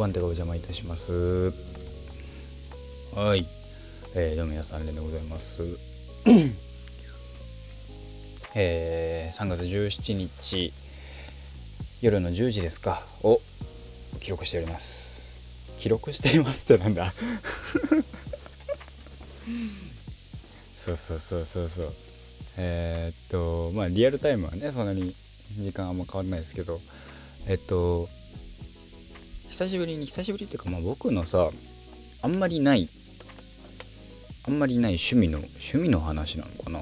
番手がお邪魔いたします。はい。えー、どうも皆さん、あれでございます。えー、3月17日夜の10時ですか？を記録しております。記録していますってなんだ。そうそうそうそうそう。えー、っとまあリアルタイムはねそんなに時間あんま変わんないですけど。えっと久しぶりに久しぶりっていうかまあ僕のさあんまりないあんまりない趣味の趣味の話なのかな。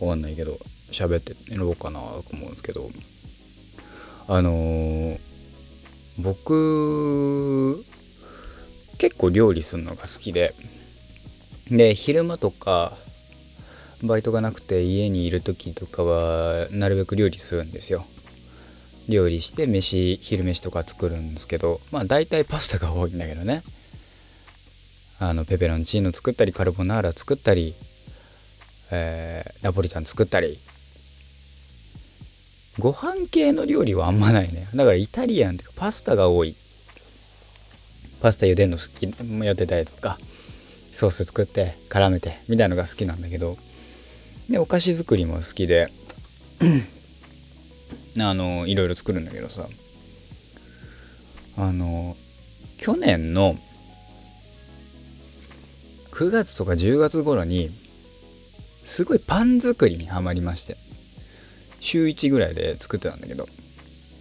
わかんないけど喋ってろうかなと思うんですけど。あのー、僕結構料理するのが好きで。で昼間とかバイトがなくて家にいる時とかはなるべく料理するんですよ。料理して飯昼飯とか作るんですけどまあ大体パスタが多いんだけどね。あのペペロンチーノ作ったりカルボナーラ作ったり、えー、ナポリタン作ったり。ご飯系の料理はあんまないね。だからイタリアンってかパスタが多い。パスタ茹でるの好きやってたりとかソース作って絡めてみたいのが好きなんだけど。でお菓子作りも好きで。あのいろいろ作るんだけどさ。あの去年の9月とか10月頃にすごいパン作りにはまりまして。週1ぐらいで作ってたんだけど。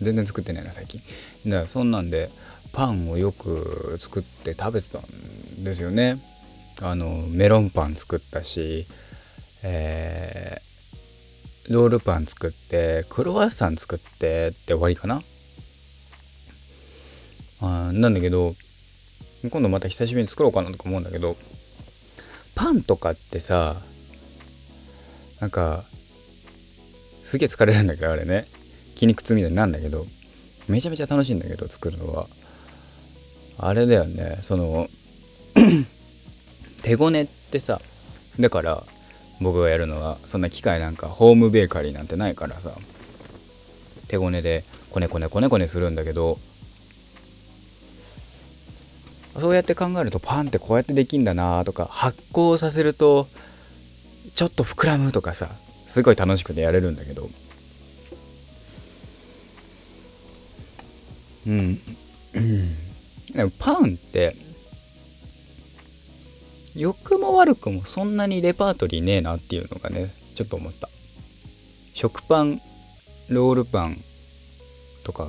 全然作ってないな最近。だからそんなんでパンをよく作って食べてたんですよね。あのメロンパン作ったしえー、ロールパン作ってクロワッサン作ってって終わりかな？あなんだけど今度また久しぶりに作ろうかなとか思うんだけどパンとかってさなんかすげえ疲れるんだけどあれね。筋肉痛みたいになんだけどめちゃめちゃ楽しいんだけど作るのは。あれだよね。その 手ごねってさだから僕がやるのはそんな機械なんかホームベーカリーなんてないからさ。手ごねでこねこねこねこねするんだけど。そうやって考えるとパンってこうやってできんだなとか発酵させるとちょっと膨らむとかさすごい楽しくてやれるんだけど。うん、うん、でもパンって良くも悪くもそんなにレパートリーねえなっていうのがねちょっと思った。食パンロールパンとか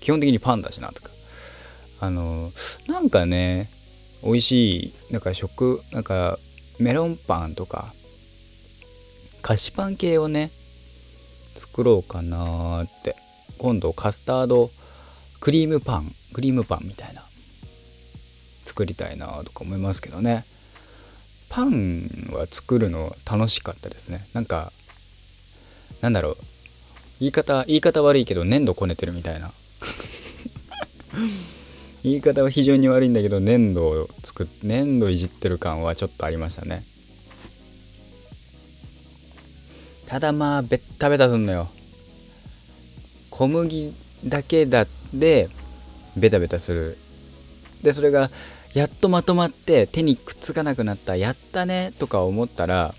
基本的にパンだしなとか。あのなんかね美味しいなんか食なんかメロンパンとか菓子パン系をね作ろうかなって。今度カスタードクリームパンクリームパンみたいな。作りたいなとか思いますけどね。パンは作るの楽しかったですね。なんかなんだろう。言い方言い方悪いけど粘土こねてるみたいな。言い方は非常に悪いんだけど粘土を作っ粘土いじってる感はちょっとありましたね。ただまあベッタベタすんのよ。小麦だけだでベタベタする。でそれがやっとまとまって手にくっつかなくなったやったねとか思ったら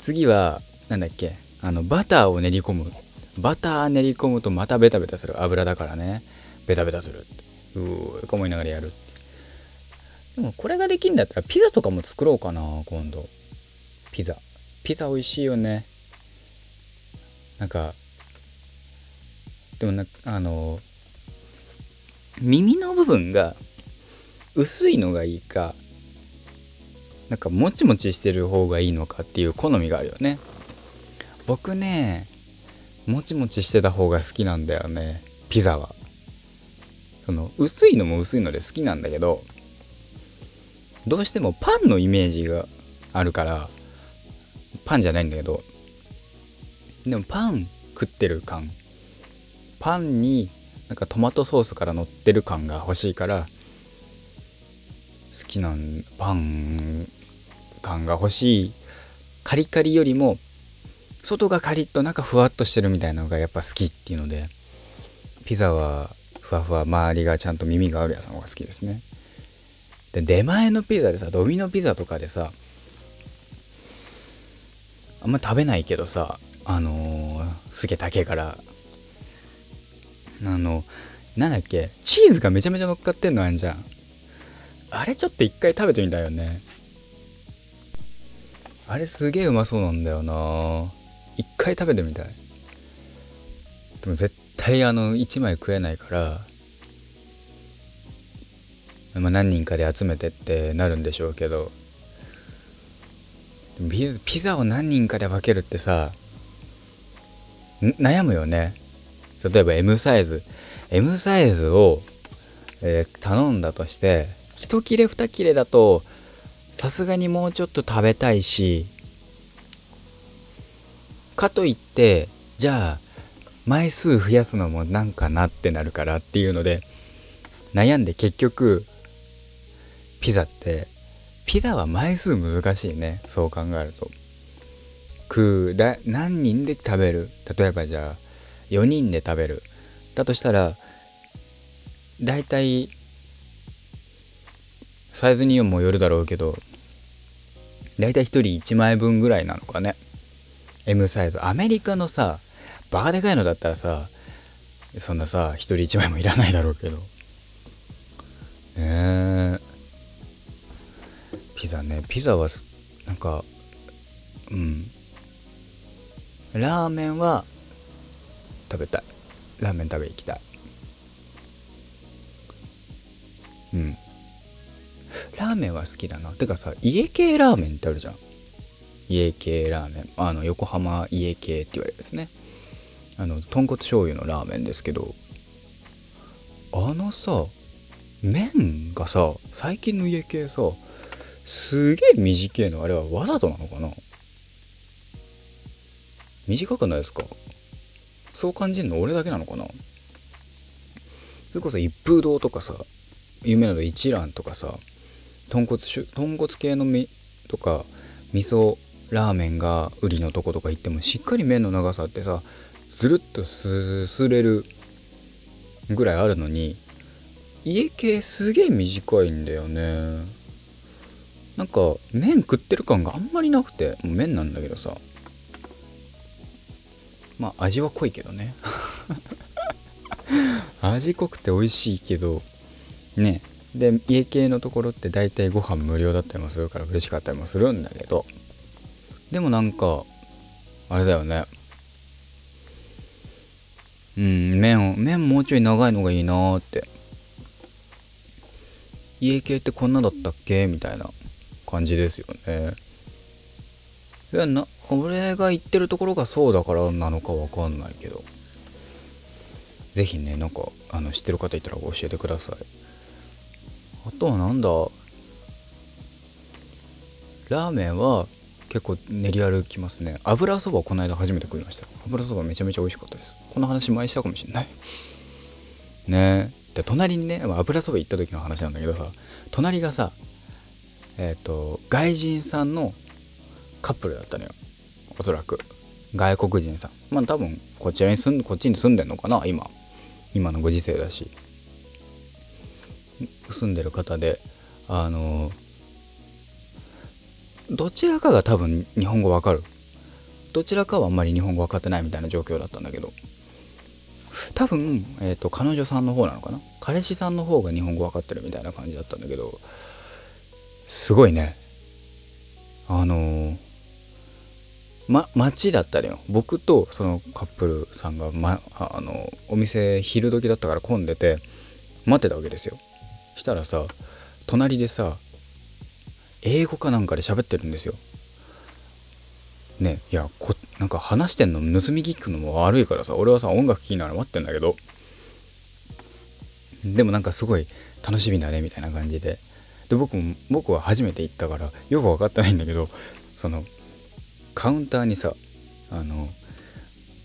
次は何だっけあのバターを練り込む。バター練り込むとまたベタベタする。油だからね。ベタベタする。うーと思いながらやる。でもこれができるんだったらピザとかも作ろうかな今度。ピザ。ピザ美味しいよね。なんかでもなあの耳の部分が薄いのがいいかなんかもちもちしてる方がいいのかっていう好みがあるよね。僕ねもちもちしてた方が好きなんだよねピザは。その薄いのも薄いので好きなんだけどどうしてもパンのイメージがあるからパンじゃないんだけどでもパン食ってる感パンになんかトマトソースから乗ってる感が欲しいから好きなパン感が欲しい。カリカリよりも外がカリッと中ふわっとしてるみたいなのがやっぱ好きっていうのでピザはふわふわ周りがちゃんと耳があるやつの方が好きですね。で出前のピザでさドミノピザとかでさあんま食べないけどさあのー、すげえ高えからあのなんだっけチーズがめちゃめちゃ乗っかってんのあんじゃん。あれちょっと一回食べてみたいよね。あれすげえうまそうなんだよな。一回食べてみたい。でも絶対あの1枚食えないからまあ、何人かで集めてってなるんでしょうけど。ピザを何人かで分けるってさ悩むよね。例えば M サイズ。M サイズを、えー、頼んだとして1切れ2切れだとさすがにもうちょっと食べたいしかといってじゃあ枚数増やすのもなんかなってなるからっていうので悩んで結局ピザってピザは枚数難しいねそう考えると。食うだ何人で食べる？例えばじゃあ4人で食べる。だとしたらだいたいサイズにもよるだろうけどだいたい1人1枚分ぐらいなのかね。M サイズ。アメリカのさバカでかいのだったらさそんなさ1人1枚もいらないだろうけど。ねえ。ピザね。ピザはなんかうん。ラーメンは食べたい。ラーメン食べ行きたい。うん。ラーメンは好きだな。てかさ家系ラーメンってあるじゃん。家系ラーメン。あの横浜家系って言われるですね。あの豚骨醤油のラーメンですけどあのさ麺がさ最近の家系さすげえ短いの。あれはわざとなのかな？短くないですか？そう感じるの俺だけなのかな？それこそ一風堂とかさ有名なの一蘭とかさ豚骨豚骨系のみとか味噌ラーメンが売りのとことか行ってもしっかり麺の長さってさずるっとすすれるぐらいあるのに家系すげえ短いんだよね。なんか麺食ってる感があんまりなくてもう麺なんだけどさ。まあ味は濃いけどね。味濃くて美味しいけどねで家系のところって大体ご飯無料だったりもするから嬉しかったりもするんだけどでもなんかあれだよね。うん麺を麺もうちょい長いのがいいなーって。家系ってこんなだったっけ？みたいな感じですよね。でな俺が行ってるところがそうだからなのかわかんないけど。是非ねなんかあの知ってる方いたら教えてください。あとはなんだ？ラーメンは結構練り歩きますね。油そばこの間初めて食いました。油そばめちゃめちゃ美味しかったです。この話前したかもしんない。ね。で隣にね油そば行った時の話なんだけどさ隣がさえっ、ー、と外人さんのカップルだったのよ。おそらく。外国人さん。まあ多分こちらに住んこっちに住んでんのかな今。今のご時世だし。住んでる方であのどちらかが多分日本語わかる。どちらかはあんまり日本語分かってないみたいな状況だったんだけど。多分、えーと、彼女さんの方なのかな？彼氏さんの方が日本語分かってるみたいな感じだったんだけどすごいね。あの、ま街だったりよ僕とそのカップルさんが、ま、あのお店昼時だったから混んでて待ってたわけですよ。したらさ隣でさ英語かなんかで喋ってるんですよ。ねいやこなんか話してんの盗み聞くのも悪いからさ俺はさ音楽聴きながら待ってんだけど。でもなんかすごい楽しみだねみたいな感じで。で僕も僕は初めて行ったからよく分かってないんだけどそのカウンターにさあの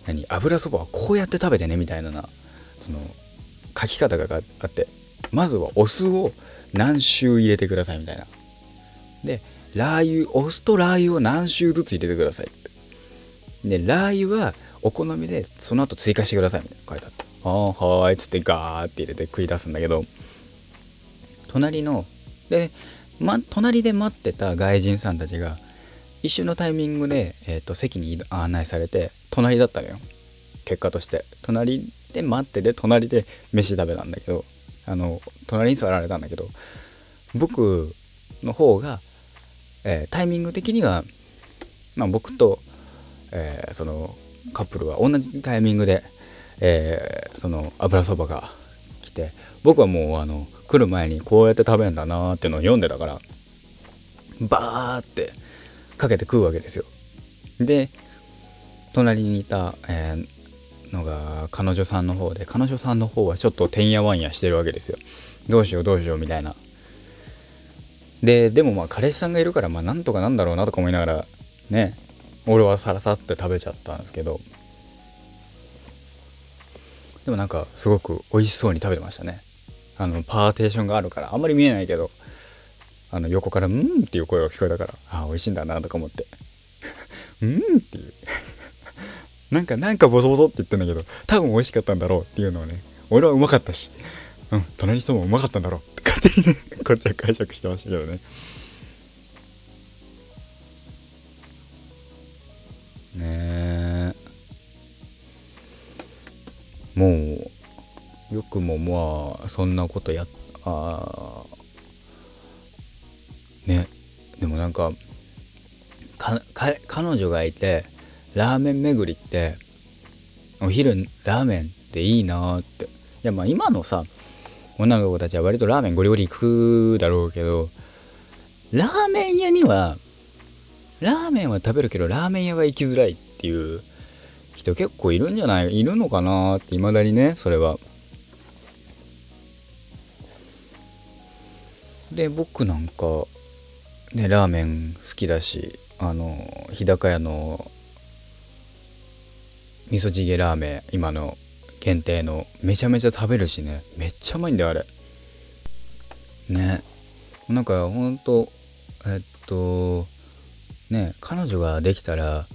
何油そばはこうやって食べてねみたいななその書き方があって。まずはお酢を何周入れてくださいみたいな。でラー油お酢とラー油を何周ずつ入れてください。でラー油はお好みでその後追加してくださいみたいな書いてあって。ああはいっつってガーって入れて食い出すんだけど。隣ので、ま、隣で待ってた外人さんたちが一瞬のタイミングで、えーと、席に案内されて隣だったのよ。結果として。隣で待ってて隣で飯食べたんだけど。あの隣に座られたんだけど僕の方が、えー、タイミング的には、まあ、僕と、えー、そのカップルは同じタイミングで、えー、その油そばが来て僕はもうあの来る前にこうやって食べるんだなーっていうのを読んでたからバーってかけて食うわけですよ。で隣にいた、えー、のが彼女さんの方で彼女さんの方はちょっとてんやわんやしてるわけですよ。どうしようどうしようみたいな。ででもまあ彼氏さんがいるからまあなんとかなんだろうなとか思いながらね俺はさらさって食べちゃったんですけど。でもなんかすごく美味しそうに食べてましたね。あのパーテーションがあるからあんまり見えないけどあの横から「うん」っていう声が聞こえたからああ美味しいんだなとか思って「うん」っていう。なんかなんかボソボソって言ってんだけど多分美味しかったんだろうっていうのをね俺はうまかったしうん隣の人もうまかったんだろうって勝手にね こっちは解釈してましたけどね。ねえ。もうよくもまあそんなことやああね。でもなんか彼女がいてラーメン巡りってお昼ラーメンっていいなっていやまあ今のさ女の子たちは割とラーメンゴリゴリ行くだろうけどラーメン屋にはラーメンは食べるけどラーメン屋は行きづらいっていう人結構いるんじゃないいるのかなって未だにねそれは。で僕なんかねラーメン好きだしあの日高屋の味噌チゲラーメン今の限定のめちゃめちゃ食べるしね。めっちゃうまいんだよあれ。ね。なんかほんとえっとね彼女ができたら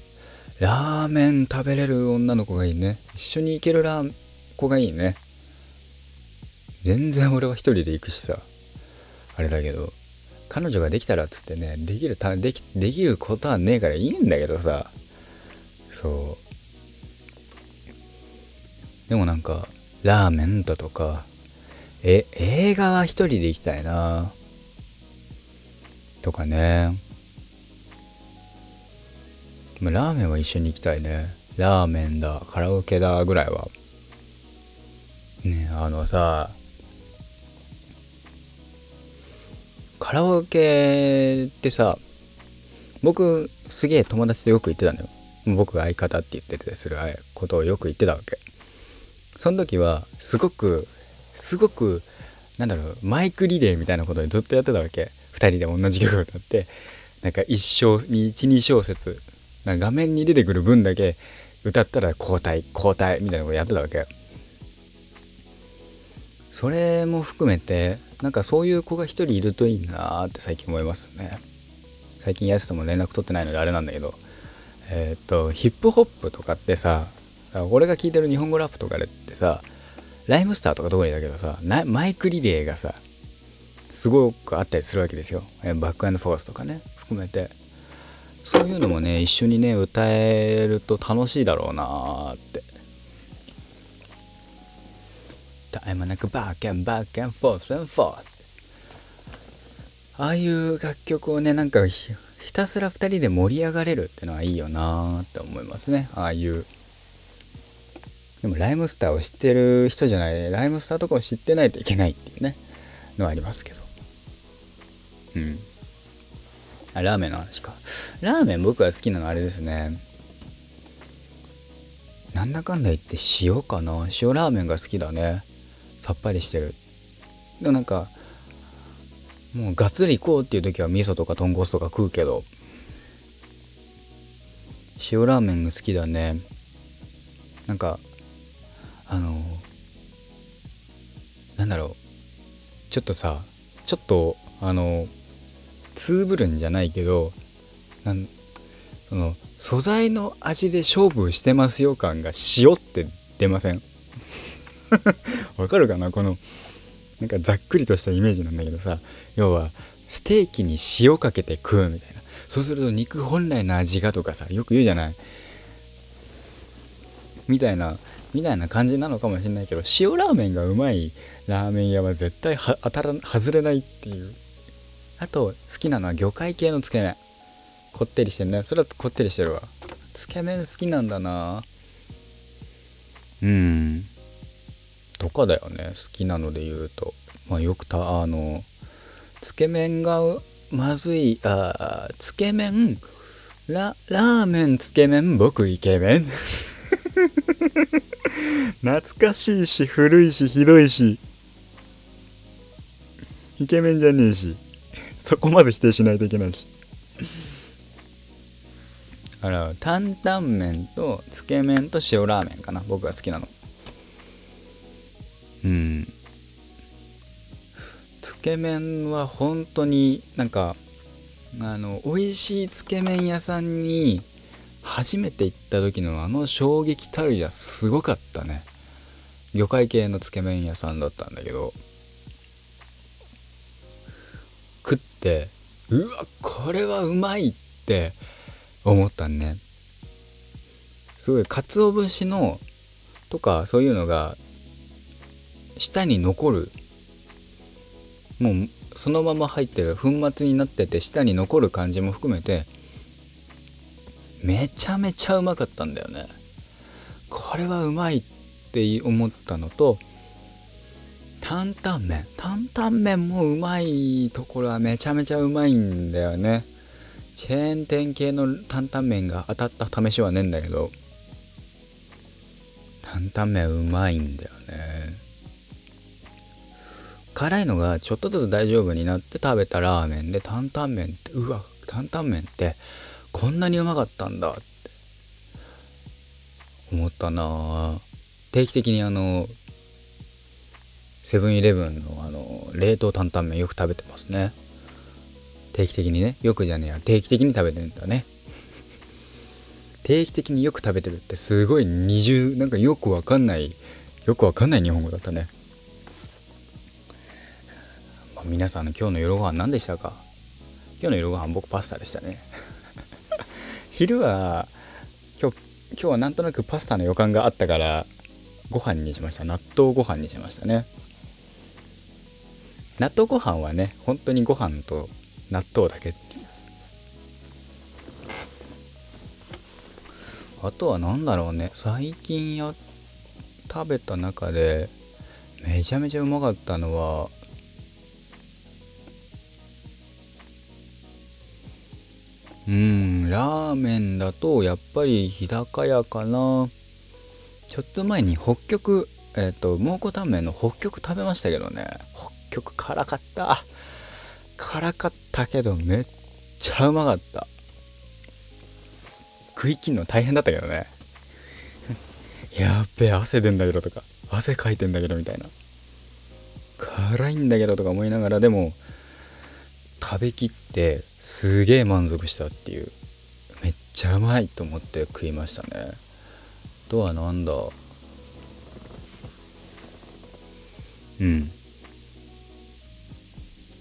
ラーメン食べれる女の子がいいね。一緒に行けるラー子がいいね。全然俺は一人で行くしさ。あれだけど彼女ができたらっつってねできるたできできることはねえからいいんだけどさ。そう。でもなんかラーメンだとかえ映画は一人で行きたいなとかね。ラーメンは一緒に行きたいね。ラーメンだカラオケだぐらいは。ねあのさカラオケってさ僕すげえ友達とよく行ってたのよ。僕が相方って言ってたりすることをよく言ってたわけ。その時はすごくすごくなんだろうマイクリレーみたいなことでずっとやってたわけ。2人で同じ曲を歌って。なんか1小12小節。な画面に出てくる分だけ歌ったら交代交代みたいなことやってたわけ。それも含めてなんかそういう子が一人いるといいなって最近思いますね。最近やすとも連絡取ってないのであれなんだけど。えっ、とヒップホップとかってさ俺が聞いてる日本語ラップとかでってさライムスターとか特にだけどさマイクリレーがさすごくあったりするわけですよ。バックアンドフォースとかね含めて。そういうのもね一緒にね歌えると楽しいだろうなって。Time like back and back and forth and forth ああいう楽曲をねなんかひたすら2人で盛り上がれるってのはいいよなって思いますね。ああいうでもライムスターを知ってる人じゃないライムスターとかを知ってないといけないっていうねのはありますけど。うん。あラーメンの話か。ラーメン僕が好きなのあれですね。なんだかんだ言って塩かな。塩ラーメンが好きだね。さっぱりしてる。でもなんかもうがっつり行こうっていう時は味噌とか豚骨とか食うけど塩ラーメンが好きだね。なんかあのなんだろう。ちょっとさちょっとあのツーブルンじゃないけどなんその素材の味で勝負してますよ感が塩って出ません？わかるかな？このなんかざっくりとしたイメージなんだけどさ。要はステーキに塩かけて食うみたいな。そうすると肉本来の味がとかさよく言うじゃない？みたいなみたいな感じなのかもしれないけど塩ラーメンがうまい。ラーメン屋は絶対は当たら外れないっていう。あと好きなのは魚介系のつけ麺。こってりしてるねそれはこってりしてるわ。つけ麺好きなんだな。うん。とかだよね？好きなので言うと。まあよくたあのつけ麺がまずいあつけ麺ララーメンつけ麺僕イケメン。懐かしいし古いしひどいし。イケメンじゃねえし。そこまで否定しないといけないし。あら担々麺とつけ麺と塩ラーメンかな。僕が好きなの。うん。つけ麺は本当になんかあの美味しいつけ麺屋さんに初めて行った時のあの衝撃たるやすごかったね。魚介系のつけ麺屋さんだったんだけど。食ってうわこれはうまいって思ったね。すごい鰹節のとかそういうのが舌に残る。もうそのまま入ってる。粉末になってて舌に残る感じも含めてめちゃめちゃうまかったんだよね。これはうまいって思ったのと担々麺。担々麺もうまいところはめちゃめちゃうまいんだよね。チェーン店系の担々麺が当たった試しはねえんだけど担々麺うまいんだよね。辛いのがちょっとずつ大丈夫になって食べたラーメンで担々麺ってうわ担々麺ってこんなにうまかったんだ。って思ったな。定期的にあのセブンイレブンのあの冷凍担々麺よく食べてますね。定期的にね。よくじゃねえや。定期的に食べてるんだね。定期的によく食べてるってすごい。二重なんかよくわかんない。よくわかんない日本語だったね、まあ、皆さんの今日の夜ご飯何でしたか？今日の夜ご飯僕パスタでしたね。昼は今日今日はなんとなくパスタの予感があったからご飯にしました。納豆ご飯にしましたね。納豆ご飯はね本当にご飯と納豆だけ。あとは何だろうね。最近や食べた中でめちゃめちゃうまかったのはうん。ラーメンだとやっぱり日高屋かな。ちょっと前に北極えっ、ー、と蒙古タンメンの北極食べましたけどね。北極辛かった。辛かったけどめっちゃうまかった。食い切るの大変だったけどね。やっべ汗出んだけどとか。汗かいてんだけどみたいな。辛いんだけどとか思いながらでも食べきってすげえ満足したっていう。めっちゃうまいと思って食いましたね。あとはなんだ。うん。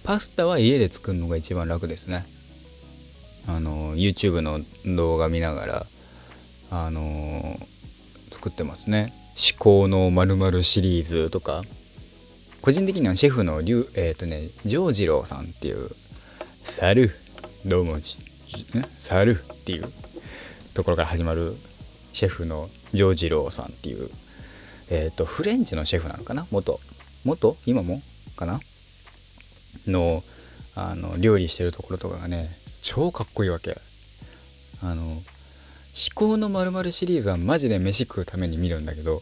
パスタは家で作るのが一番楽ですね。あの YouTube の動画見ながらあの作ってますね。至高のまるシリーズとか。個人的にはシェフのえっ、ー、とね丈次郎さんっていう「サルどうもサル」っていうところから始まるシェフの丈次郎さんっていうえっ、ー、とフレンチのシェフなのかな？元元？今もかな？のあの料理してるところとかがね超かっこいいわけ。あの「至高のまるシリーズはマジで飯食うために見るんだけど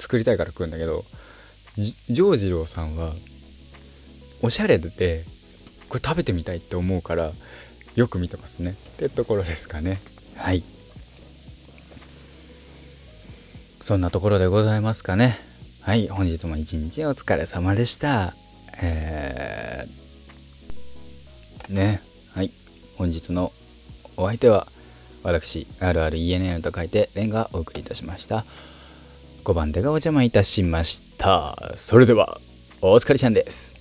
作りたいから食うんだけど丈次郎さんはおしゃれでこれ食べてみたいって思うからよく見てますね。ってところですかね。はい。そんなところでございますかね。はい。本日も一日お疲れ様でした。えー、ね。はい。本日のお相手は私 RRENN と書いてレンがお送りいたしました。5番手がお邪魔いたしました。それではお疲れちゃんです。